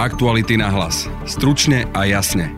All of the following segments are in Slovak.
Aktuality na hlas. Stručne a jasne.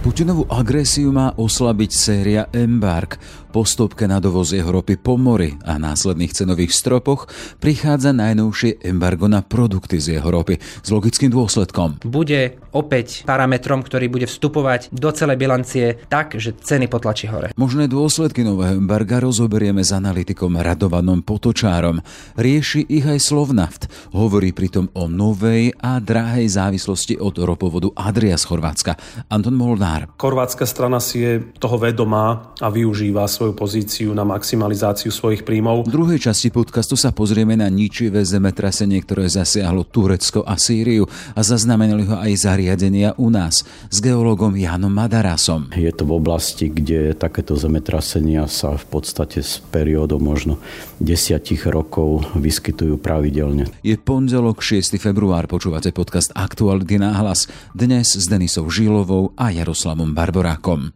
Putinovú agresiu má oslabiť séria embark. Po stopke na dovoz jeho ropy po mori a následných cenových stropoch prichádza najnovšie embargo na produkty z jeho ropy s logickým dôsledkom. Bude opäť parametrom, ktorý bude vstupovať do celej bilancie tak, že ceny potlačí hore. Možné dôsledky nového embarga rozoberieme s analytikom Radovanom Potočárom. Rieši ich aj Slovnaft. Hovorí pritom o novej a drahej závislosti od ropovodu Adria z Chorvátska. Anton Molnár. Chorvátska strana si je toho vedomá a využíva svoju pozíciu na maximalizáciu svojich príjmov. V druhej časti podcastu sa pozrieme na ničivé zemetrasenie, ktoré zasiahlo Turecko a Sýriu a zaznamenali ho aj zariadenia u nás s geologom Janom Madarasom. Je to v oblasti, kde takéto zemetrasenia sa v podstate s periódou možno desiatich rokov vyskytujú pravidelne. Je pondelok 6. február, počúvate podcast Aktuality na hlas. Dnes s Denisou Žilovou a Jaroslavom Barborákom.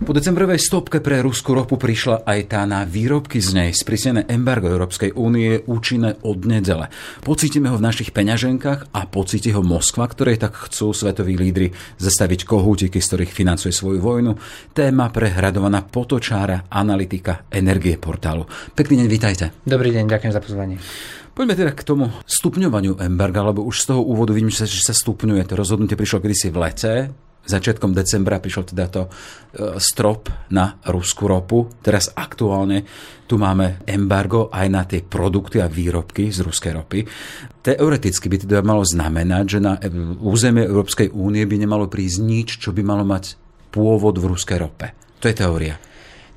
Po decembrovej stopke pre ruskú ropu prišla aj tá na výrobky z nej sprísnené embargo Európskej únie účinné od nedele. Pocítime ho v našich peňaženkách a pocíti ho Moskva, ktorej tak chcú svetoví lídry zastaviť kohútiky, z ktorých financuje svoju vojnu. Téma pre hradovaná potočára, analytika energie portálu. Pekný deň, vítajte. Dobrý deň, ďakujem za pozvanie. Poďme teda k tomu stupňovaniu embarga, lebo už z toho úvodu vidím, že sa stupňuje. To rozhodnutie prišlo kedysi v lete, začiatkom decembra prišlo teda to e, strop na ruskú ropu. Teraz aktuálne tu máme embargo aj na tie produkty a výrobky z ruskej ropy. Teoreticky by teda malo znamenať, že na e, územie Európskej únie by nemalo prísť nič, čo by malo mať pôvod v ruskej rope. To je teória.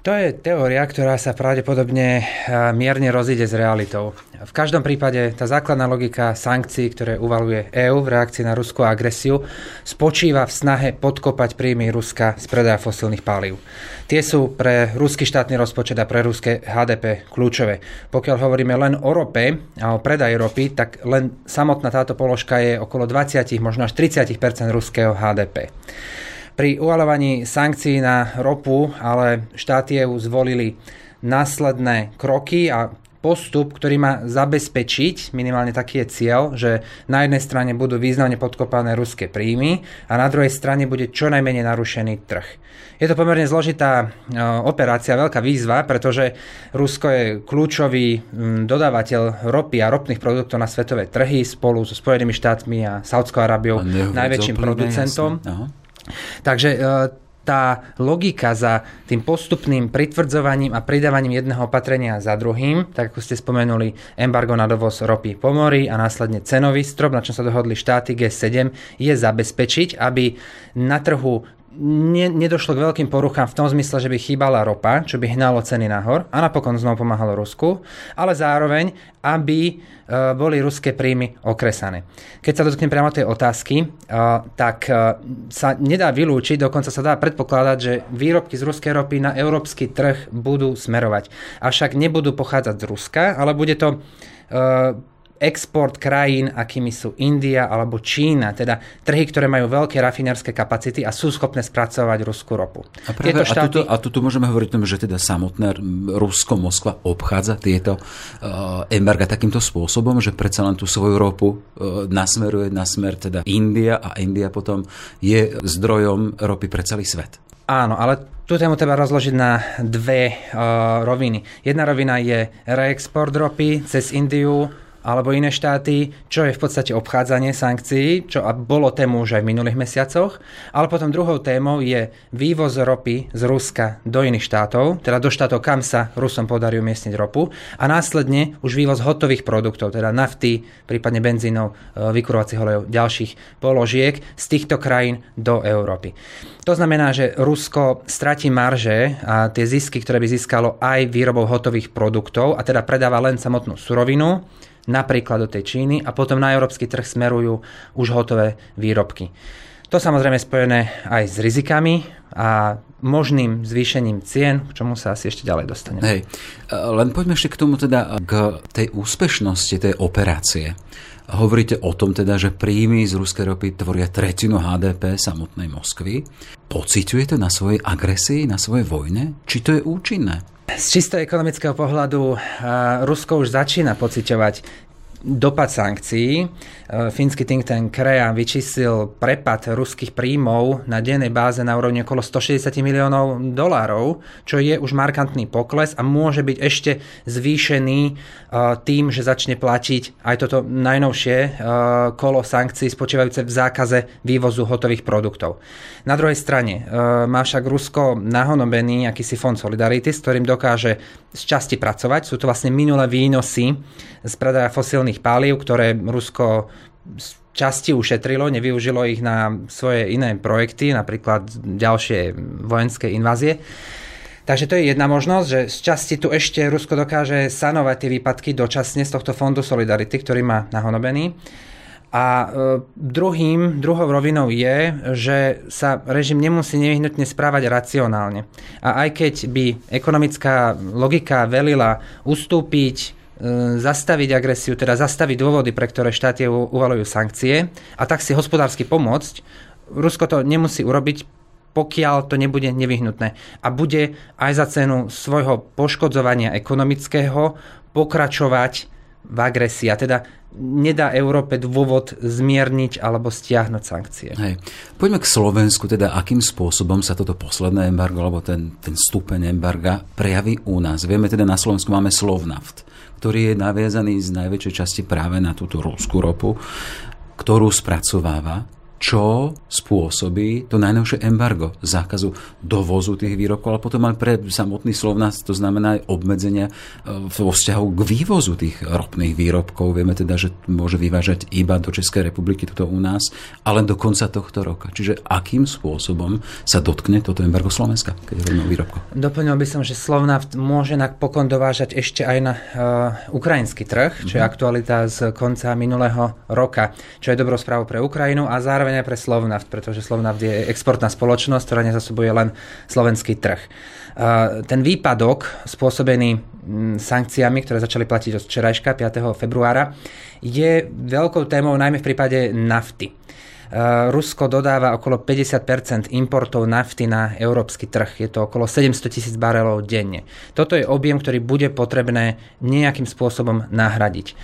To je teória, ktorá sa pravdepodobne eh, mierne rozíde s realitou. V každom prípade tá základná logika sankcií, ktoré uvaluje EÚ v reakcii na ruskú agresiu, spočíva v snahe podkopať príjmy Ruska z predaja fosílnych palív. Tie sú pre ruský štátny rozpočet a pre ruské HDP kľúčové. Pokiaľ hovoríme len o rope a o predaji ropy, tak len samotná táto položka je okolo 20, možno až 30% ruského HDP. Pri uvalovaní sankcií na ropu ale štáty EU zvolili následné kroky a postup, ktorý má zabezpečiť, minimálne taký je cieľ, že na jednej strane budú významne podkopané ruské príjmy a na druhej strane bude čo najmenej narušený trh. Je to pomerne zložitá e, operácia, veľká výzva, pretože Rusko je kľúčový dodávateľ ropy a ropných produktov na svetové trhy spolu so Spojenými štátmi a Saudskou Arábiou, najväčším producentom. Takže e, tá logika za tým postupným pritvrdzovaním a pridávaním jedného opatrenia za druhým, tak ako ste spomenuli, embargo na dovoz ropy po mori a následne cenový strop, na čom sa dohodli štáty G7, je zabezpečiť, aby na trhu ne, nedošlo k veľkým poruchám v tom zmysle, že by chýbala ropa, čo by hnalo ceny nahor a napokon znovu pomáhalo Rusku, ale zároveň, aby e, boli ruské príjmy okresané. Keď sa dotknem priamo tej otázky, e, tak e, sa nedá vylúčiť, dokonca sa dá predpokladať, že výrobky z ruskej ropy na európsky trh budú smerovať. Avšak nebudú pochádzať z Ruska, ale bude to export krajín, akými sú India alebo Čína, teda trhy, ktoré majú veľké rafinérske kapacity a sú schopné spracovať ruskú ropu. A, práve, tieto štáty... a, tuto, a tuto môžeme hovoriť o tom, že teda samotné Rusko, Moskva obchádza tieto uh, embarga takýmto spôsobom, že predsa len tú svoju ropu uh, nasmeruje na smer teda India a India potom je zdrojom ropy pre celý svet. Áno, ale tú tému treba rozložiť na dve uh, roviny. Jedna rovina je reexport ropy cez Indiu alebo iné štáty, čo je v podstate obchádzanie sankcií, čo bolo tému už aj v minulých mesiacoch. Ale potom druhou témou je vývoz ropy z Ruska do iných štátov, teda do štátov, kam sa Rusom podarí umiestniť ropu a následne už vývoz hotových produktov, teda nafty, prípadne benzínov, e, vykurovacích olejov, ďalších položiek z týchto krajín do Európy. To znamená, že Rusko stratí marže a tie zisky, ktoré by získalo aj výrobou hotových produktov a teda predáva len samotnú surovinu, napríklad do tej Číny a potom na európsky trh smerujú už hotové výrobky. To samozrejme spojené aj s rizikami a možným zvýšením cien, k čomu sa asi ešte ďalej dostane. Hej, len poďme ešte k tomu teda, k tej úspešnosti tej operácie. Hovoríte o tom teda, že príjmy z ruskej ropy tvoria tretinu HDP samotnej Moskvy. Pociťujete na svojej agresii, na svojej vojne? Či to je účinné? Z čisto ekonomického pohľadu Rusko už začína pociťovať dopad sankcií. Fínsky think tank Krea vyčísil prepad ruských príjmov na dennej báze na úrovni okolo 160 miliónov dolárov, čo je už markantný pokles a môže byť ešte zvýšený tým, že začne platiť aj toto najnovšie kolo sankcií spočívajúce v zákaze vývozu hotových produktov. Na druhej strane má však Rusko nahonobený akýsi fond Solidarity, s ktorým dokáže z časti pracovať. Sú to vlastne minulé výnosy z predaja fosílnych palív, ktoré Rusko časti ušetrilo, nevyužilo ich na svoje iné projekty, napríklad ďalšie vojenské invázie. Takže to je jedna možnosť, že z časti tu ešte Rusko dokáže sanovať tie výpadky dočasne z tohto fondu Solidarity, ktorý má nahonobený. A e, druhým, druhou rovinou je, že sa režim nemusí nevyhnutne správať racionálne. A aj keď by ekonomická logika velila ustúpiť, zastaviť agresiu, teda zastaviť dôvody, pre ktoré štáty uvalujú sankcie a tak si hospodársky pomôcť, Rusko to nemusí urobiť, pokiaľ to nebude nevyhnutné. A bude aj za cenu svojho poškodzovania ekonomického pokračovať v agresii. A teda nedá Európe dôvod zmierniť alebo stiahnuť sankcie. Hej. Poďme k Slovensku, teda akým spôsobom sa toto posledné embargo, alebo ten, ten stupeň embarga prejaví u nás. Vieme teda, na Slovensku máme Slovnaft, ktorý je naviazaný z najväčšej časti práve na túto rúskú ropu, ktorú spracováva čo spôsobí to najnovšie embargo zákazu dovozu tých výrobkov, ale potom aj pre samotný Slovnás to znamená aj obmedzenia e, vo vzťahu k vývozu tých ropných výrobkov. Vieme teda, že môže vyvážať iba do Českej republiky toto u nás, ale do konca tohto roka. Čiže akým spôsobom sa dotkne toto embargo Slovenska, keď je rovnou výrobko? Doplnil by som, že Slovnaft môže napokon dovážať ešte aj na uh, ukrajinský trh, čo je mhm. aktualita z konca minulého roka, čo je dobrou správou pre Ukrajinu a zároveň aj pre Slovnaft, pretože Slovnaft je exportná spoločnosť, ktorá nezasobuje len slovenský trh. Ten výpadok spôsobený sankciami, ktoré začali platiť od včerajška, 5. februára, je veľkou témou najmä v prípade nafty. Rusko dodáva okolo 50% importov nafty na európsky trh. Je to okolo 700 tisíc barelov denne. Toto je objem, ktorý bude potrebné nejakým spôsobom nahradiť.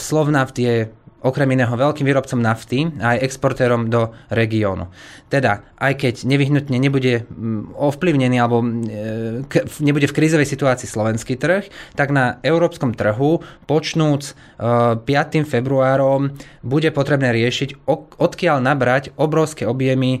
Slovnaft je okrem iného veľkým výrobcom nafty a aj exportérom do regiónu. Teda, aj keď nevyhnutne nebude mm, ovplyvnený alebo e, nebude v krízovej situácii slovenský trh, tak na európskom trhu počnúc 5. E, februárom bude potrebné riešiť, odkiaľ nabrať obrovské objemy e,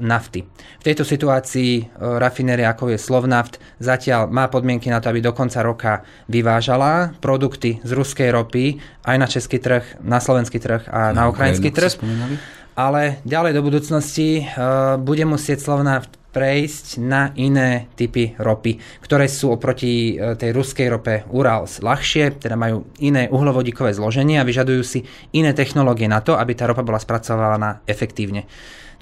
nafty. V tejto situácii rafinérie ako je Slovnaft zatiaľ má podmienky na to, aby do konca roka vyvážala produkty z ruskej ropy aj na český trh, na slovenský trh a na, na ukrajinský trh. Ale ďalej do budúcnosti uh, bude musieť Slovna prejsť na iné typy ropy, ktoré sú oproti uh, tej ruskej rope Urals ľahšie, teda majú iné uhlovodíkové zloženie a vyžadujú si iné technológie na to, aby tá ropa bola spracovaná efektívne.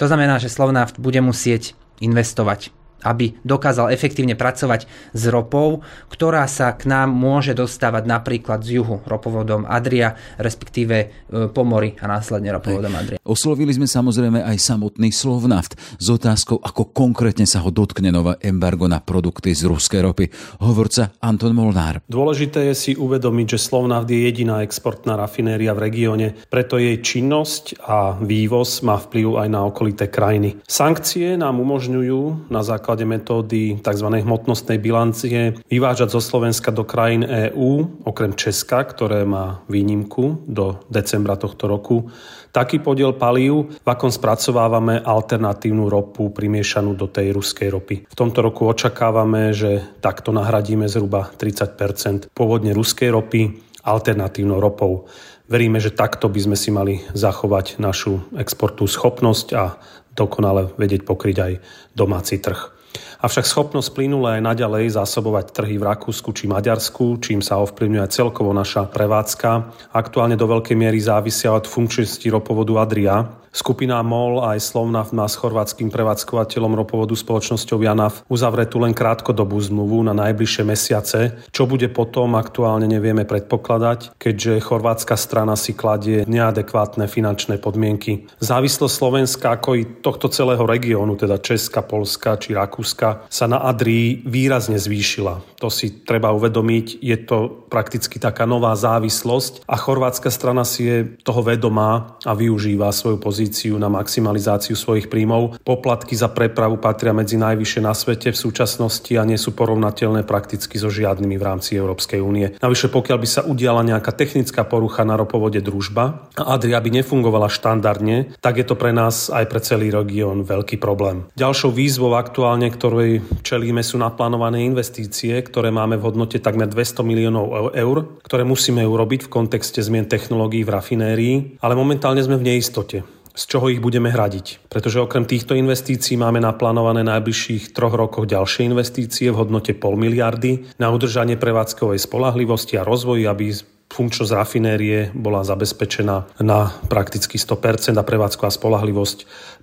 To znamená, že Slovnaft bude musieť investovať aby dokázal efektívne pracovať s ropou, ktorá sa k nám môže dostávať napríklad z juhu ropovodom Adria, respektíve e, pomory a následne ropovodom Adria. Oslovili sme samozrejme aj samotný Slovnaft s otázkou, ako konkrétne sa ho dotkne nové embargo na produkty z ruskej ropy. Hovorca Anton Molnár. Dôležité je si uvedomiť, že Slovnaft je jediná exportná rafinéria v regióne, preto jej činnosť a vývoz má vplyv aj na okolité krajiny. Sankcie nám umožňujú na základe základe metódy tzv. hmotnostnej bilancie vyvážať zo Slovenska do krajín EÚ, okrem Česka, ktoré má výnimku do decembra tohto roku, taký podiel palív, v akom spracovávame alternatívnu ropu primiešanú do tej ruskej ropy. V tomto roku očakávame, že takto nahradíme zhruba 30% pôvodne ruskej ropy alternatívnou ropou. Veríme, že takto by sme si mali zachovať našu exportnú schopnosť a dokonale vedieť pokryť aj domáci trh. Avšak schopnosť plynule aj naďalej zásobovať trhy v Rakúsku či Maďarsku, čím sa ovplyvňuje celkovo naša prevádzka, aktuálne do veľkej miery závisia od funkčnosti ropovodu Adria, Skupina MOL aj Slovnaft má s chorvátským prevádzkovateľom ropovodu spoločnosťou Janaf uzavretú len krátkodobú zmluvu na najbližšie mesiace. Čo bude potom, aktuálne nevieme predpokladať, keďže chorvátska strana si kladie neadekvátne finančné podmienky. Závislosť Slovenska ako i tohto celého regiónu, teda Česka, Polska či Rakúska, sa na Adrii výrazne zvýšila. To si treba uvedomiť, je to prakticky taká nová závislosť a chorvátska strana si je toho vedomá a využíva svoju pozíciu na maximalizáciu svojich príjmov. Poplatky za prepravu patria medzi najvyššie na svete v súčasnosti a nie sú porovnateľné prakticky so žiadnymi v rámci Európskej únie. Navyše, pokiaľ by sa udiala nejaká technická porucha na ropovode Družba a Adria by nefungovala štandardne, tak je to pre nás aj pre celý región veľký problém. Ďalšou výzvou aktuálne, ktorej čelíme, sú naplánované investície, ktoré máme v hodnote takmer 200 miliónov eur, ktoré musíme urobiť v kontexte zmien technológií v rafinérii, ale momentálne sme v neistote z čoho ich budeme hradiť. Pretože okrem týchto investícií máme naplánované najbližších troch rokoch ďalšie investície v hodnote pol miliardy na udržanie prevádzkovej spolahlivosti a rozvoj, aby funkčnosť rafinérie bola zabezpečená na prakticky 100% a prevádzková spolahlivosť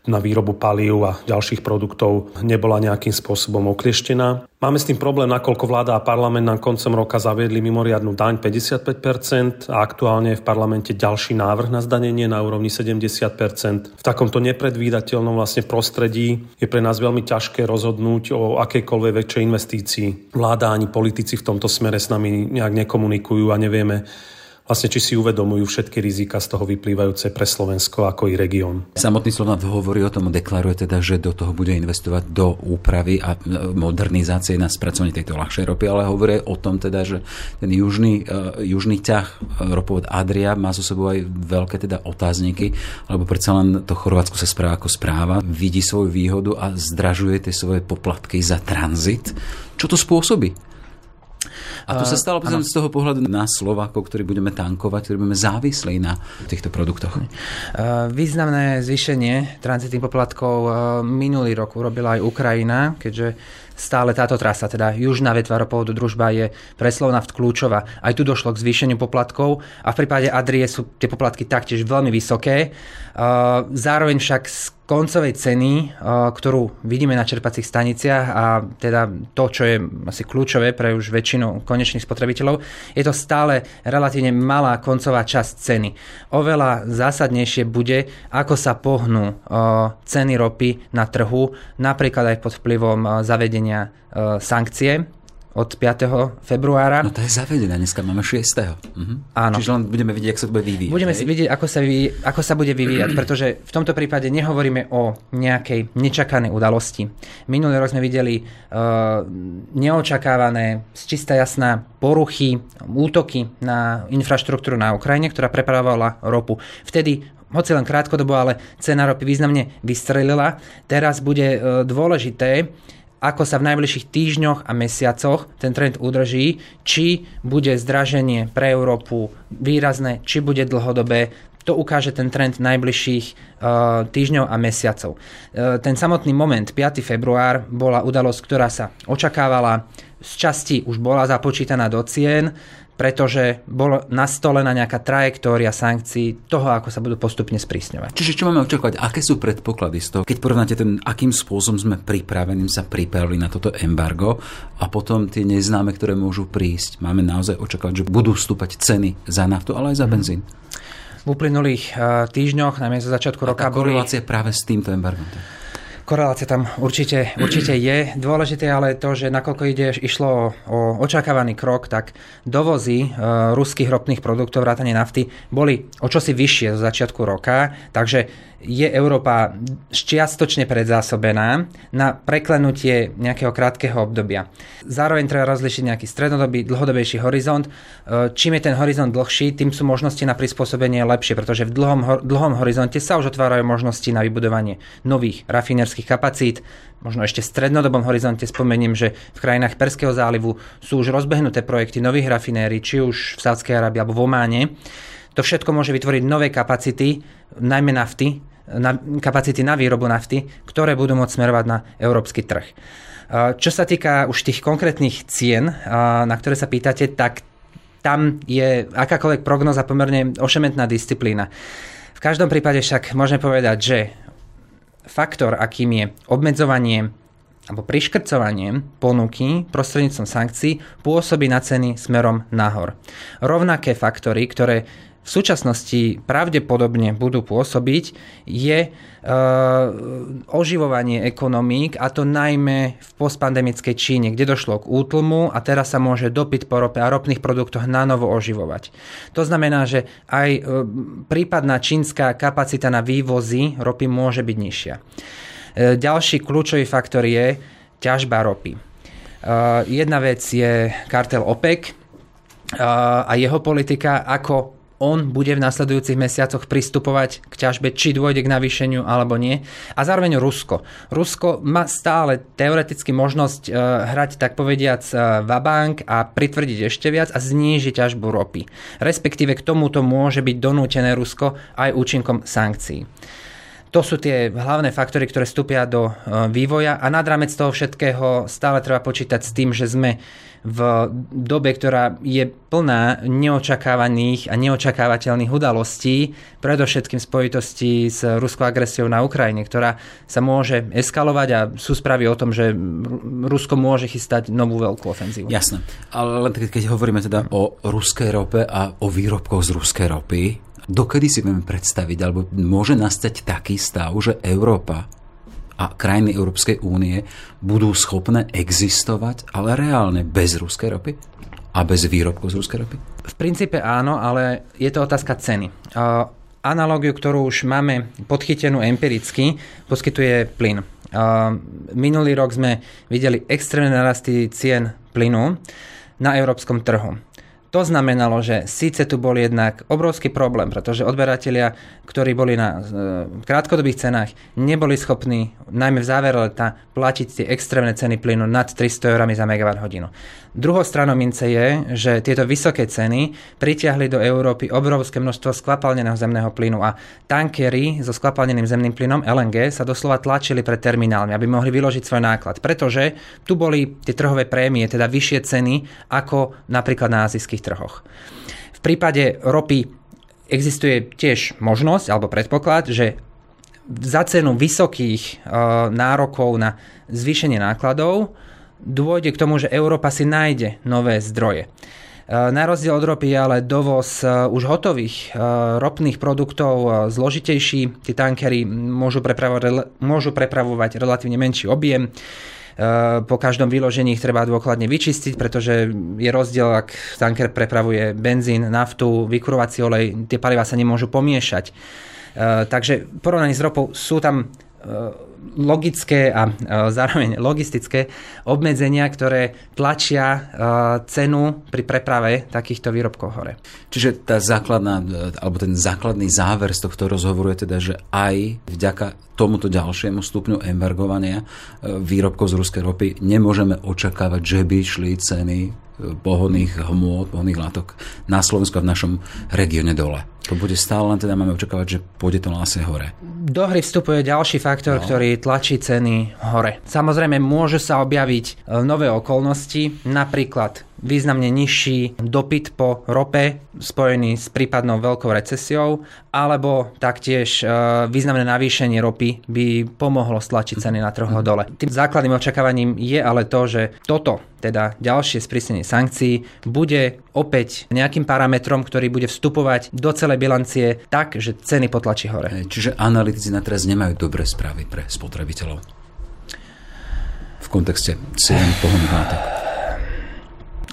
na výrobu palív a ďalších produktov nebola nejakým spôsobom oklieštená. Máme s tým problém, nakoľko vláda a parlament nám koncom roka zaviedli mimoriadnu daň 55% a aktuálne je v parlamente ďalší návrh na zdanenie na úrovni 70%. V takomto nepredvídateľnom vlastne prostredí je pre nás veľmi ťažké rozhodnúť o akejkoľvek väčšej investícii. Vláda ani politici v tomto smere s nami nejak nekomunikujú a nevieme, vlastne či si uvedomujú všetky rizika z toho vyplývajúce pre Slovensko ako i región. Samotný Slovnaft hovorí o tom, deklaruje teda, že do toho bude investovať do úpravy a modernizácie na spracovanie tejto ľahšej ropy, ale hovorí o tom teda, že ten južný, uh, južný ťah e, ropovod Adria má so sebou aj veľké teda otázniky, lebo predsa len to Chorvátsko sa správa ako správa, vidí svoju výhodu a zdražuje tie svoje poplatky za tranzit. Čo to spôsobí? A to sa stalo uh, z toho pohľadu na Slovákov, ktorí budeme tankovať, ktorí budeme závislí na týchto produktoch. Významné zvýšenie tranzitných poplatkov minulý rok urobila aj Ukrajina, keďže stále táto trasa, teda južná vetva ropovodu družba je pre Slovnaft kľúčová. Aj tu došlo k zvýšeniu poplatkov a v prípade Adrie sú tie poplatky taktiež veľmi vysoké. Zároveň však koncovej ceny, ktorú vidíme na čerpacích staniciach a teda to, čo je asi kľúčové pre už väčšinu konečných spotrebiteľov, je to stále relatívne malá koncová časť ceny. Oveľa zásadnejšie bude, ako sa pohnú ceny ropy na trhu, napríklad aj pod vplyvom zavedenia sankcie od 5. februára. No to je zavedené, dneska máme 6. Mhm. Áno. Čiže len budeme vidieť, ako sa to bude vyvíjať. Budeme si vidieť, ako sa, vyvíj, ako sa bude vyvíjať, pretože v tomto prípade nehovoríme o nejakej nečakanej udalosti. Minulý rok sme videli uh, neočakávané, čistá jasná poruchy, útoky na infraštruktúru na Ukrajine, ktorá prepravovala ropu. Vtedy hoci len krátkodobo, ale cena ropy významne vystrelila. Teraz bude uh, dôležité ako sa v najbližších týždňoch a mesiacoch ten trend udrží, či bude zdraženie pre Európu výrazné, či bude dlhodobé, to ukáže ten trend najbližších uh, týždňov a mesiacov. Uh, ten samotný moment, 5. február, bola udalosť, ktorá sa očakávala, z časti už bola započítaná do cien, pretože bolo nastolená nejaká trajektória sankcií toho, ako sa budú postupne sprísňovať. Čiže čo máme očakávať? Aké sú predpoklady z toho? Keď porovnáte ten, akým spôsobom sme pripravení, sa pripravili na toto embargo a potom tie neznáme, ktoré môžu prísť. Máme naozaj očakávať, že budú vstúpať ceny za naftu, ale aj za mhm. benzín. V uplynulých uh, týždňoch, najmä za začiatku roka... A korelácia boli... práve s týmto embargom. Korelácia tam určite, určite je. Dôležité ale to, že nakoľko ide, išlo o očakávaný krok, tak dovozy e, ruských ropných produktov, vrátane nafty, boli o čosi vyššie zo začiatku roka, takže je Európa čiastočne predzásobená na preklenutie nejakého krátkeho obdobia. Zároveň treba rozlišiť nejaký strednodobý, dlhodobejší horizont. E, čím je ten horizont dlhší, tým sú možnosti na prispôsobenie lepšie, pretože v dlhom, dlhom horizonte sa už otvárajú možnosti na vybudovanie nových rafinerských kapacít. Možno ešte v strednodobom horizonte spomeniem, že v krajinách Perského zálivu sú už rozbehnuté projekty nových rafinérií, či už v Sádskej Arábii alebo v Ománe. To všetko môže vytvoriť nové kapacity, najmä nafty, na, kapacity na výrobu nafty, ktoré budú môcť smerovať na európsky trh. Čo sa týka už tých konkrétnych cien, na ktoré sa pýtate, tak tam je akákoľvek prognoza pomerne ošemetná disciplína každom prípade však môžeme povedať, že faktor, akým je obmedzovanie alebo priškrcovanie ponuky prostredníctvom sankcií pôsobí na ceny smerom nahor. Rovnaké faktory, ktoré v súčasnosti pravdepodobne budú pôsobiť, je oživovanie ekonomík, a to najmä v postpandemickej Číne, kde došlo k útlmu a teraz sa môže dopyt po rope a ropných produktoch na novo oživovať. To znamená, že aj e, prípadná čínska kapacita na vývozy ropy môže byť nižšia. E, ďalší kľúčový faktor je ťažba ropy. Jedna vec je kartel OPEC a jeho politika, ako on bude v nasledujúcich mesiacoch pristupovať k ťažbe, či dôjde k navýšeniu alebo nie. A zároveň Rusko. Rusko má stále teoreticky možnosť hrať, tak povediac, vabank a pritvrdiť ešte viac a znížiť ťažbu ropy. Respektíve k tomuto môže byť donútené Rusko aj účinkom sankcií. To sú tie hlavné faktory, ktoré vstúpia do e, vývoja a nad rámec toho všetkého stále treba počítať s tým, že sme v dobe, ktorá je plná neočakávaných a neočakávateľných udalostí, predovšetkým spojitosti s ruskou agresiou na Ukrajine, ktorá sa môže eskalovať a sú správy o tom, že Rusko môže chystať novú veľkú ofenzívu. Jasné, ale keď hovoríme teda o ruskej rope a o výrobkoch z ruskej ropy, Dokedy si vieme predstaviť, alebo môže nastať taký stav, že Európa a krajiny Európskej únie budú schopné existovať, ale reálne bez ruskej ropy? A bez výrobkov z ruskej ropy? V princípe áno, ale je to otázka ceny. Uh, analógiu, ktorú už máme podchytenú empiricky, poskytuje plyn. Uh, minulý rok sme videli extrémne narasty cien plynu na európskom trhu. To znamenalo, že síce tu bol jednak obrovský problém, pretože odberatelia, ktorí boli na e, krátkodobých cenách, neboli schopní, najmä v závere leta, platiť tie extrémne ceny plynu nad 300 eurami za megawatt hodinu. Druhou stranou mince je, že tieto vysoké ceny pritiahli do Európy obrovské množstvo skvapalneného zemného plynu a tankery so skvapalneným zemným plynom LNG sa doslova tlačili pred terminálmi, aby mohli vyložiť svoj náklad, pretože tu boli tie trhové prémie, teda vyššie ceny ako napríklad na azijských trhoch. V prípade ropy existuje tiež možnosť alebo predpoklad, že za cenu vysokých uh, nárokov na zvýšenie nákladov dôjde k tomu, že Európa si nájde nové zdroje. E, na rozdiel od ropy je ale dovoz e, už hotových e, ropných produktov zložitejší. Tie tankery môžu môžu prepravovať relatívne menší objem. Po každom vyložení ich treba dôkladne vyčistiť, pretože je rozdiel, ak tanker prepravuje benzín, naftu, vykurovací olej, tie paliva sa nemôžu pomiešať. Takže v porovnaní s ropou sú tam logické a zároveň logistické obmedzenia, ktoré tlačia cenu pri preprave takýchto výrobkov hore. Čiže tá základná, alebo ten základný záver z tohto rozhovoru je teda, že aj vďaka tomuto ďalšiemu stupňu embargovania e, výrobkov z ruskej ropy nemôžeme očakávať, že by šli ceny pohodných hmôt, pohodných látok na Slovensku a v našom regióne dole. To bude stále len teda máme očakávať, že pôjde to vlastne hore. Do hry vstupuje ďalší faktor, no. ktorý tlačí ceny hore. Samozrejme, môže sa objaviť e, nové okolnosti, napríklad významne nižší dopyt po rope spojený s prípadnou veľkou recesiou, alebo taktiež e, významné navýšenie ropy by pomohlo stlačiť ceny na trhu dole. Tým základným očakávaním je ale to, že toto, teda ďalšie sprísnenie sankcií, bude opäť nejakým parametrom, ktorý bude vstupovať do celej bilancie tak, že ceny potlačí hore. Čiže analytici na teraz nemajú dobré správy pre spotrebiteľov v kontexte cien pohonných látok.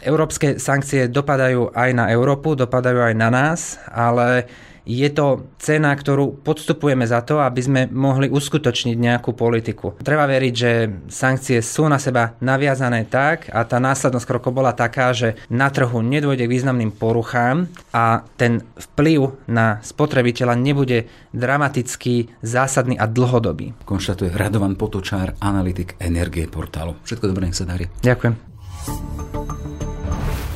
Európske sankcie dopadajú aj na Európu, dopadajú aj na nás, ale je to cena, ktorú podstupujeme za to, aby sme mohli uskutočniť nejakú politiku. Treba veriť, že sankcie sú na seba naviazané tak a tá následnosť krokov bola taká, že na trhu nedôjde k významným poruchám a ten vplyv na spotrebiteľa nebude dramatický, zásadný a dlhodobý. Konštatuje Radovan Potočár, analytik Energie portálu. Všetko dobré, nech sa darí. Ďakujem.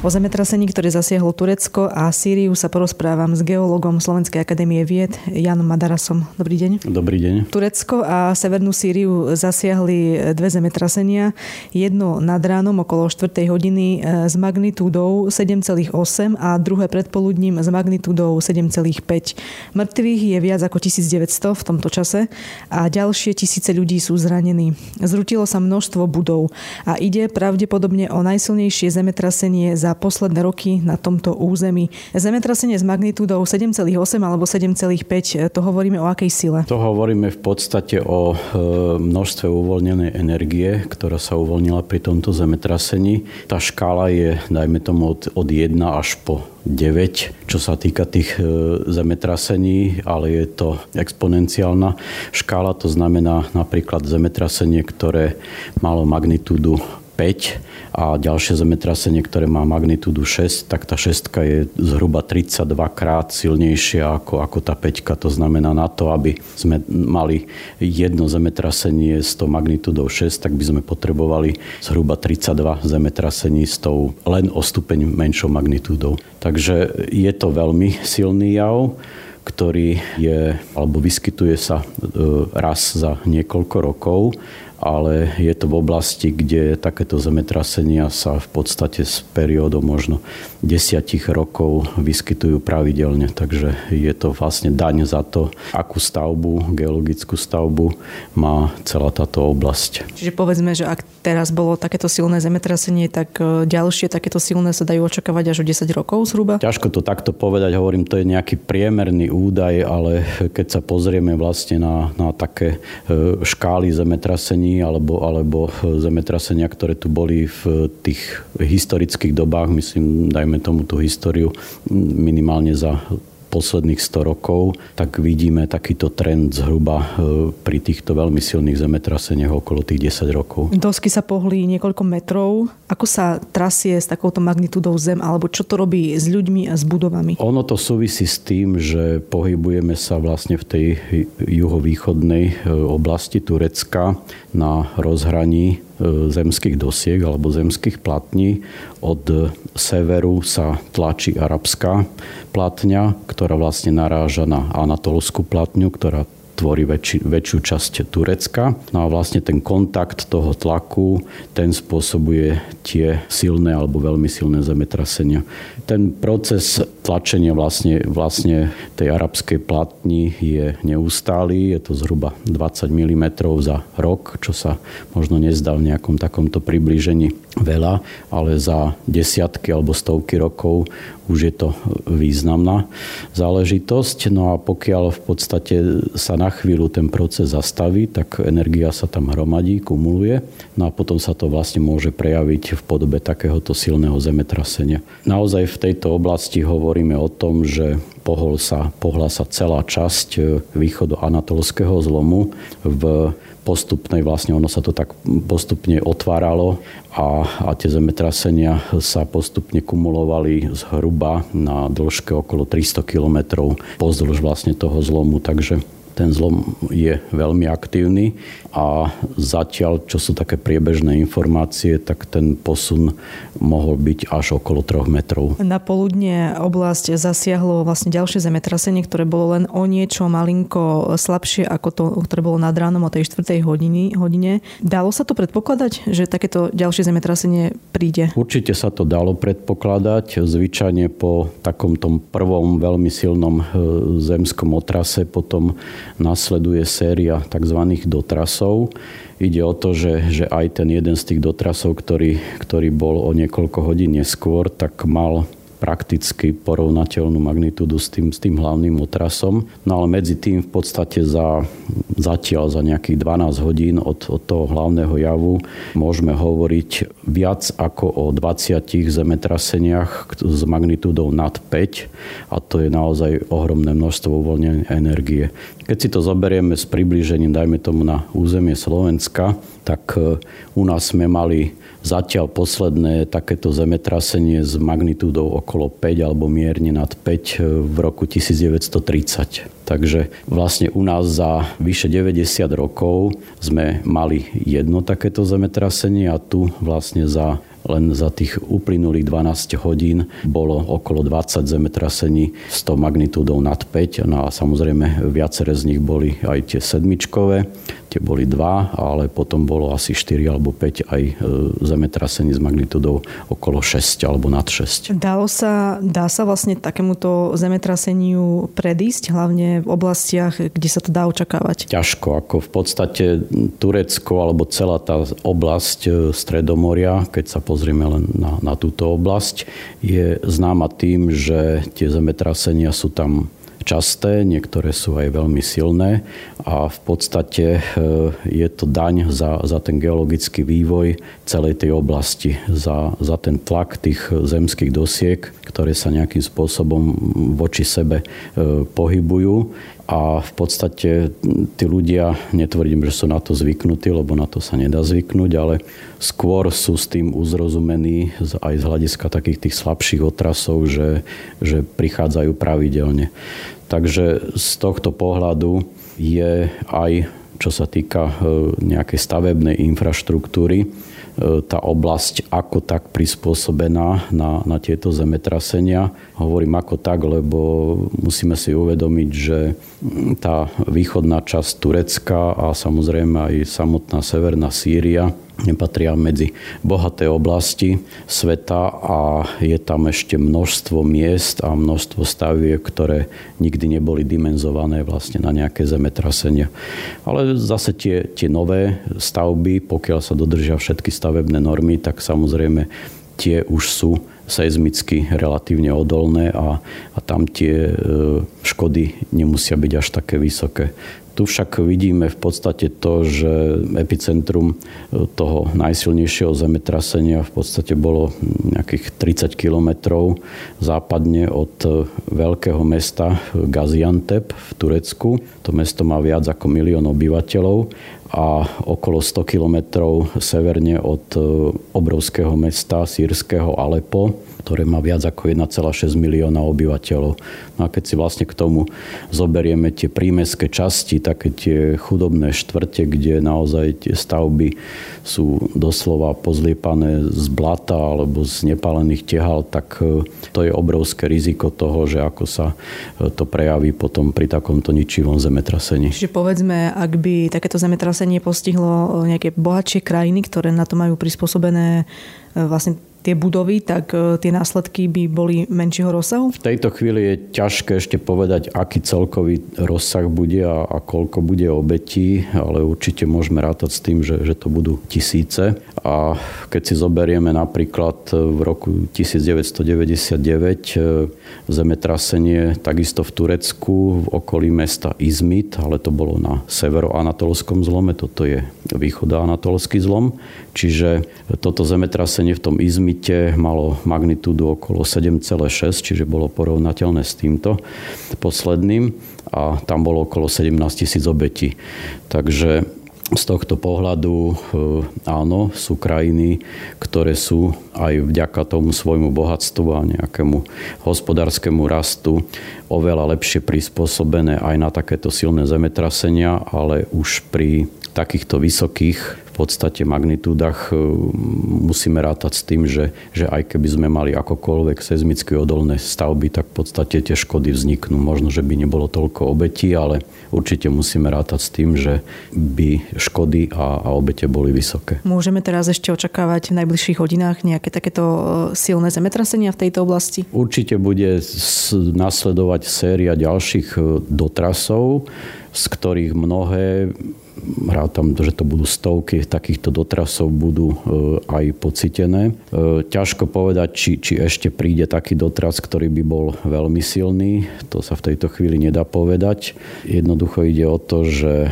O zemetrasení, ktoré zasiahlo Turecko a Sýriu sa porozprávam s geologom Slovenskej akadémie vied Janom Madarasom. Dobrý deň. Dobrý deň. Turecko a Severnú Sýriu zasiahli dve zemetrasenia. Jedno nad ránom okolo 4. hodiny e, s magnitúdou 7,8 a druhé predpoludním s magnitúdou 7,5. Mŕtvych je viac ako 1900 v tomto čase a ďalšie tisíce ľudí sú zranení. Zrutilo sa množstvo budov a ide pravdepodobne o najsilnejšie zemetrasenie za posledné roky na tomto území. Zemetrasenie s magnitúdou 7,8 alebo 7,5, to hovoríme o akej sile? To hovoríme v podstate o e, množstve uvoľnenej energie, ktorá sa uvoľnila pri tomto zemetrasení. Tá škála je, dajme tomu, od, od 1 až po 9, čo sa týka tých e, zemetrasení, ale je to exponenciálna škála, to znamená napríklad zemetrasenie, ktoré malo magnitúdu 5 a ďalšie zemetrasenie, ktoré má magnitúdu 6, tak tá 6 je zhruba 32 krát silnejšia ako, ako tá 5. To znamená na to, aby sme mali jedno zemetrasenie s tou magnitúdou 6, tak by sme potrebovali zhruba 32 zemetrasení s tou len o stupeň menšou magnitúdou. Takže je to veľmi silný jav ktorý je, alebo vyskytuje sa e, raz za niekoľko rokov ale je to v oblasti, kde takéto zemetrasenia sa v podstate s periódou možno desiatich rokov vyskytujú pravidelne. Takže je to vlastne daň za to, akú stavbu, geologickú stavbu má celá táto oblasť. Čiže povedzme, že ak teraz bolo takéto silné zemetrasenie, tak e, ďalšie takéto silné sa dajú očakávať až o 10 rokov zhruba? Ťažko to takto povedať, hovorím, to je nejaký priemerný údaj, ale keď sa pozrieme vlastne na, na také e, škály zemetrasení, alebo, alebo zemetrasenia, ktoré tu boli v tých historických dobách, myslím, dajme tomu tú históriu minimálne za posledných 100 rokov, tak vidíme takýto trend zhruba e, pri týchto veľmi silných zemetraseniach okolo tých 10 rokov. Dosky sa pohli niekoľko metrov. Ako sa trasie s takouto magnitúdou zem, alebo čo to robí s ľuďmi a s budovami? Ono to súvisí s tým, že pohybujeme sa vlastne v tej juhovýchodnej e, oblasti Turecka na rozhraní E, zemských dosiek alebo zemských platní. Od severu sa tlačí arabská platňa, ktorá vlastne naráža na anatolskú platňu, ktorá tvorí väčši, väčšiu časť Turecka. No a vlastne ten kontakt toho tlaku, ten spôsobuje tie silné alebo veľmi silné zemetrasenia. Ten proces tlačenia vlastne, vlastne tej arabskej platni je neustály, je to zhruba 20 mm za rok, čo sa možno nezdá v nejakom takomto priblížení veľa, ale za desiatky alebo stovky rokov už je to významná záležitosť. No a pokiaľ v podstate sa na chvíľu ten proces zastaví, tak energia sa tam hromadí, kumuluje. No a potom sa to vlastne môže prejaviť v podobe takéhoto silného zemetrasenia. Naozaj v tejto oblasti hovoríme o tom, že pohol sa, pohla sa celá časť východu anatolského zlomu v postupnej, vlastne ono sa to tak postupne otváralo a, a tie zemetrasenia sa postupne kumulovali zhruba na dĺžke okolo 300 km pozdĺž vlastne toho zlomu, takže ten zlom je veľmi aktívny a zatiaľ, čo sú také priebežné informácie, tak ten posun mohol byť až okolo 3 metrov. Na poludne oblasť zasiahlo vlastne ďalšie zemetrasenie, ktoré bolo len o niečo malinko slabšie ako to, ktoré bolo nad ránom o tej 4. Hodiny, hodine. Dalo sa to predpokladať, že takéto ďalšie zemetrasenie príde? Určite sa to dalo predpokladať. Zvyčajne po takom tom prvom veľmi silnom e, zemskom otrase potom nasleduje séria tzv. dotrasov. Ide o to, že, že aj ten jeden z tých dotrasov, ktorý, ktorý bol o niekoľko hodín neskôr, tak mal prakticky porovnateľnú magnitúdu s tým, s tým hlavným otrasom. No ale medzi tým v podstate za, zatiaľ za nejakých 12 hodín od, od toho hlavného javu môžeme hovoriť viac ako o 20 zemetraseniach s magnitúdou nad 5 a to je naozaj ohromné množstvo uvoľnenej energie. Keď si to zoberieme s priblížením, dajme tomu na územie Slovenska, tak e, u nás sme mali Zatiaľ posledné takéto zemetrasenie s magnitúdou okolo 5 alebo mierne nad 5 e, v roku 1930. Takže vlastne u nás za vyše 90 rokov sme mali jedno takéto zemetrasenie a tu vlastne za len za tých uplynulých 12 hodín bolo okolo 20 zemetrasení s tou magnitúdou nad 5 no a samozrejme viaceré z nich boli aj tie sedmičkové tie boli dva, ale potom bolo asi 4 alebo 5 aj e, zemetrasení s magnitúdou okolo 6 alebo nad 6. Dalo sa, dá sa vlastne takémuto zemetraseniu predísť, hlavne v oblastiach, kde sa to dá očakávať? Ťažko, ako v podstate Turecko alebo celá tá oblasť e, Stredomoria, keď sa pozrieme len na, na túto oblasť, je známa tým, že tie zemetrasenia sú tam časté, niektoré sú aj veľmi silné a v podstate e, je to daň za, za ten geologický vývoj celej tej oblasti, za, za ten tlak tých zemských dosiek, ktoré sa nejakým spôsobom voči sebe e, pohybujú a v podstate tí ľudia, netvrdím, že sú na to zvyknutí, lebo na to sa nedá zvyknúť, ale skôr sú s tým uzrozumení aj z hľadiska takých tých slabších otrasov, že, že prichádzajú pravidelne. Takže z tohto pohľadu je aj, čo sa týka e, nejakej stavebnej infraštruktúry, E, tá oblasť ako tak prispôsobená na, na tieto zemetrasenia. Hovorím ako tak, lebo musíme si uvedomiť, že tá východná časť Turecka a samozrejme aj samotná severná Sýria nepatria medzi bohaté oblasti sveta a je tam ešte množstvo miest a množstvo staviek, ktoré nikdy neboli dimenzované vlastne na nejaké zemetrasenia. Ale zase tie, tie nové stavby, pokiaľ sa dodržia všetky stavebné normy, tak samozrejme tie už sú seizmicky relatívne odolné a, a tam tie e, škody nemusia byť až také vysoké. Tu však vidíme v podstate to, že epicentrum toho najsilnejšieho zemetrasenia v podstate bolo nejakých 30 kilometrov západne od veľkého mesta Gaziantep v Turecku. To mesto má viac ako milión obyvateľov a okolo 100 kilometrov severne od obrovského mesta sírskeho Alepo ktoré má viac ako 1,6 milióna obyvateľov. No a keď si vlastne k tomu zoberieme tie prímeské časti, také tie chudobné štvrte, kde naozaj tie stavby sú doslova pozliepané z blata alebo z nepálených tehal, tak e, to je obrovské riziko toho, že ako sa e, to prejaví potom pri takomto ničivom zemetrasení. Čiže povedzme, ak by takéto zemetrasenie postihlo nejaké bohatšie krajiny, ktoré na to majú prispôsobené e, vlastne tie budovy, tak e, tie následky by boli menšieho rozsahu? V tejto chvíli je ťažké ešte povedať, aký celkový rozsah bude a, a koľko bude obetí, ale určite môžeme rátať s tým, že, že to budú tisíce. A keď si zoberieme napríklad v roku 1999 e, zemetrasenie takisto v Turecku v okolí mesta Izmit, ale to bolo na severoanatolskom zlome, toto je východoanatolský zlom. Čiže toto zemetrasenie v tom Izmite malo magnitúdu okolo 7,6, čiže bolo porovnateľné s týmto posledným a tam bolo okolo 17 tisíc obetí. Takže z tohto pohľadu e, áno, sú krajiny, ktoré sú aj vďaka tomu svojmu bohatstvu a nejakému hospodárskému rastu oveľa lepšie prispôsobené aj na takéto silné zemetrasenia, ale už pri takýchto vysokých podstate magnitúdach e, musíme rátať s tým, že, že aj keby sme mali akokoľvek seizmicky odolné stavby, tak v podstate tie škody vzniknú. Možno, že by nebolo toľko obetí, ale určite musíme rátať s tým, že by škody a, a obete boli vysoké. Môžeme teraz ešte očakávať v najbližších hodinách nejaké takéto e, silné zemetrasenia v tejto oblasti? Určite bude nasledovať séria ďalších e, dotrasov, z ktorých mnohé rátam, že to budú stovky takýchto dotrasov budú e, aj pocitené. E, ťažko povedať, či, či ešte príde taký dotras, ktorý by bol veľmi silný. To sa v tejto chvíli nedá povedať. Jednoducho ide o to, že e,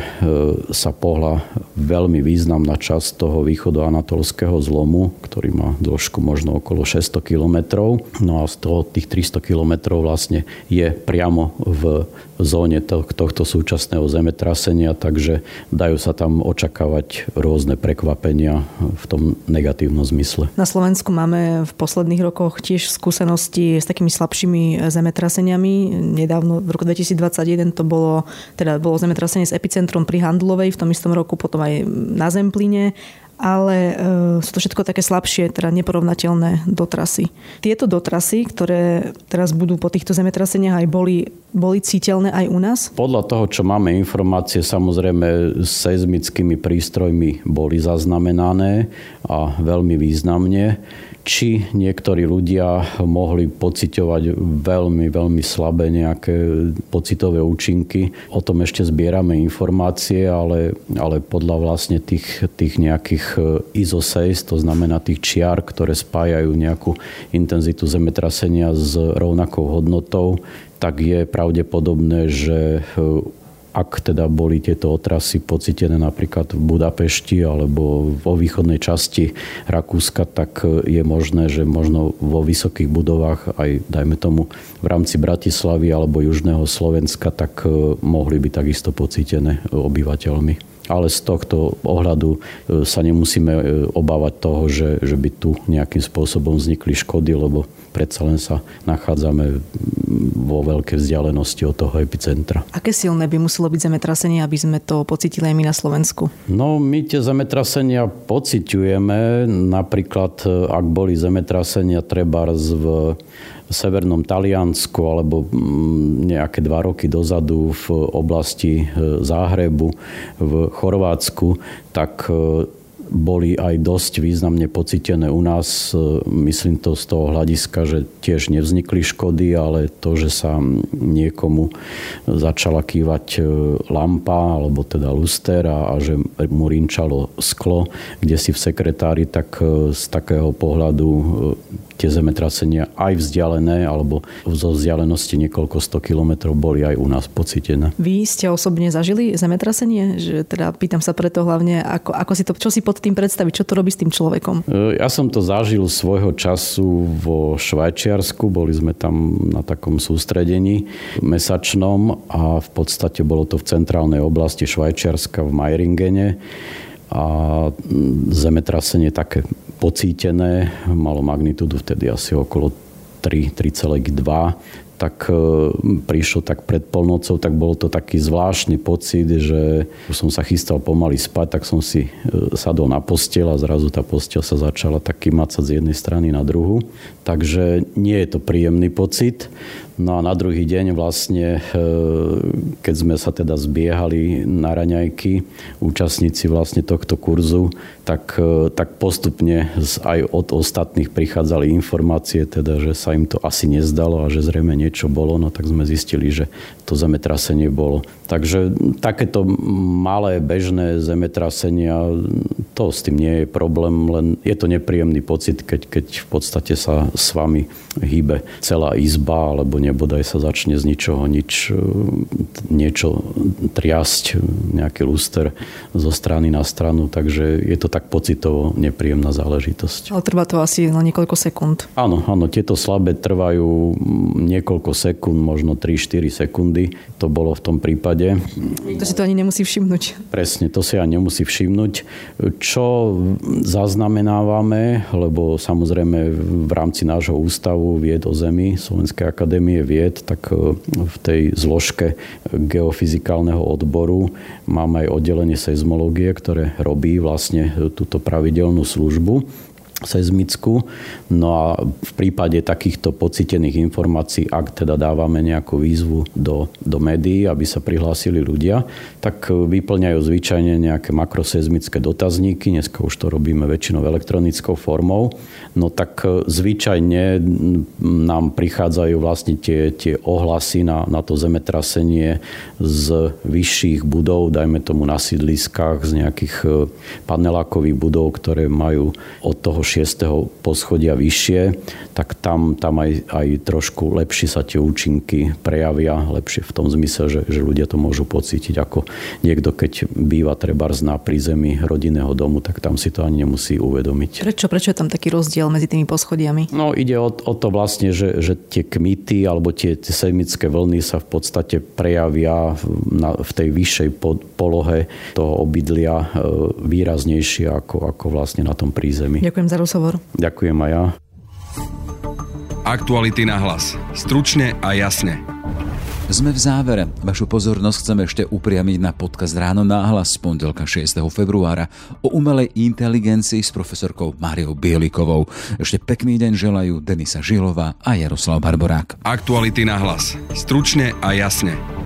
sa pohla veľmi významná časť toho východu anatolského zlomu, ktorý má dĺžku možno okolo 600 kilometrov. No a z toho tých 300 kilometrov vlastne je priamo v zóne tohto súčasného zemetrasenia, takže dajú sa tam očakávať rôzne prekvapenia v tom negatívnom zmysle. Na Slovensku máme v posledných rokoch tiež skúsenosti s takými slabšími zemetraseniami. Nedávno v roku 2021 to bolo, teda bolo zemetrasenie s epicentrom pri Handlovej v tom istom roku, potom aj na Zempline ale e, sú to všetko také slabšie, teda neporovnateľné dotrasy. Tieto dotrasy, ktoré teraz budú po týchto zemetraseniach aj boli, boli citeľné aj u nás? Podľa toho, čo máme informácie, samozrejme s seizmickými prístrojmi boli zaznamenané a veľmi významne či niektorí ľudia mohli pociťovať veľmi, veľmi slabé nejaké pocitové účinky. O tom ešte zbierame informácie, ale, ale podľa vlastne tých, tých nejakých e, isoseis, to znamená tých čiar, ktoré spájajú nejakú intenzitu zemetrasenia s rovnakou hodnotou, tak je pravdepodobné, že e, ak teda boli tieto otrasy pocitené napríklad v Budapešti alebo vo východnej časti Rakúska, tak je možné, že možno vo vysokých budovách aj dajme tomu v rámci Bratislavy alebo južného Slovenska, tak eh, mohli byť takisto pocitené obyvateľmi ale z tohto ohľadu e, sa nemusíme e, obávať toho, že, že by tu nejakým spôsobom vznikli škody, lebo predsa len sa nachádzame vo veľkej vzdialenosti od toho epicentra. Aké silné by muselo byť zemetrasenie, aby sme to pocitili aj my na Slovensku? No, my tie zemetrasenia pociťujeme. Napríklad, e, ak boli zemetrasenia treba v severnom Taliansku alebo mm, nejaké dva roky dozadu v oblasti e, Záhrebu v Chorvátsku, tak e, boli aj dosť významne pocitené u nás. E, myslím to z toho hľadiska, že tiež nevznikli škody, ale to, že sa niekomu začala kývať lampa alebo teda luster a, a že mu rinčalo sklo, kde si v sekretári, tak z takého pohľadu tie zemetrasenia aj vzdialené alebo zo vzdialenosti niekoľko sto kilometrov boli aj u nás pocitené. Vy ste osobne zažili zemetrasenie? Že teda pýtam sa preto hlavne, ako, ako si to, čo si pod tým predstaviť, čo to robí s tým človekom? E, ja som to zažil svojho času vo Švajčiarsku, boli sme tam na takom sústredení mesačnom a v podstate bolo to v centrálnej oblasti Švajčiarska v Majringene a zemetrasenie také pocítené, malo magnitúdu vtedy asi okolo 3, 3,2 tak e, prišlo tak pred polnocou, tak bol to taký zvláštny pocit, že som sa chystal pomaly spať, tak som si e, sadol na postel a zrazu tá postel sa začala tak kýmacať z jednej strany na druhu. Takže nie je to príjemný pocit. No a na druhý deň vlastne, e, keď sme sa teda zbiehali na raňajky, účastníci vlastne tohto kurzu, tak, tak postupne aj od ostatných prichádzali informácie, teda, že sa im to asi nezdalo a že zrejme niečo bolo, no tak sme zistili, že to zemetrasenie bolo. Takže takéto malé bežné zemetrasenia, to s tým nie je problém, len je to nepríjemný pocit, keď, keď v podstate sa s vami hýbe celá izba, alebo nebodaj sa začne z ničoho nič e, niečo triasť, nejaký luster zo strany na stranu, takže je to tak pocitovo nepríjemná záležitosť. Ale trvá to asi na niekoľko sekúnd. Áno, áno, tieto slabé trvajú niekoľko sekúnd, možno 3-4 sekundy. To bolo v tom prípade. To si to ani nemusí všimnúť. Presne, to si ani nemusí všimnúť. Čo zaznamenávame, lebo samozrejme v rámci nášho ústavu vied o Zemi, Slovenskej akadémie vied, tak e, v tej zložke geofyzikálneho odboru máme aj oddelenie seizmológie, ktoré robí vlastne túto pravidelnú službu seizmickú. No a v prípade takýchto pocitených informácií, ak teda dávame nejakú výzvu do, do médií, aby sa prihlásili ľudia, tak vyplňajú zvyčajne nejaké makroseizmické dotazníky, dneska už to robíme väčšinou elektronickou formou, no tak zvyčajne nám prichádzajú vlastne tie, tie ohlasy na, na to zemetrasenie z vyšších budov, dajme tomu na sídliskách, z nejakých panelákových budov, ktoré majú od toho 6. poschodia vyššie, tak tam, tam aj, aj trošku lepšie sa tie účinky prejavia, lepšie v tom zmysle, že, že ľudia to môžu pocítiť ako niekto, keď býva treba na prízemí rodinného domu, tak tam si to ani nemusí uvedomiť. Prečo, prečo je tam taký rozdiel medzi tými poschodiami? No ide o, o to vlastne, že, že tie kmity alebo tie, tie seismické vlny sa v podstate prejavia na, v tej vyššej polohe toho obydlia e, výraznejšie ako, ako vlastne na tom prízemí. Ďakujem za rozhovor. Ďakujem aj ja. Aktuality na hlas. Stručne a jasne. Sme v závere. Vašu pozornosť chceme ešte upriamiť na podcast Ráno náhlas z pondelka 6. februára o umelej inteligencii s profesorkou Máriou Bielikovou. Ešte pekný deň želajú Denisa Žilová a Jaroslav Barborák. Aktuality na hlas. Stručne a jasne.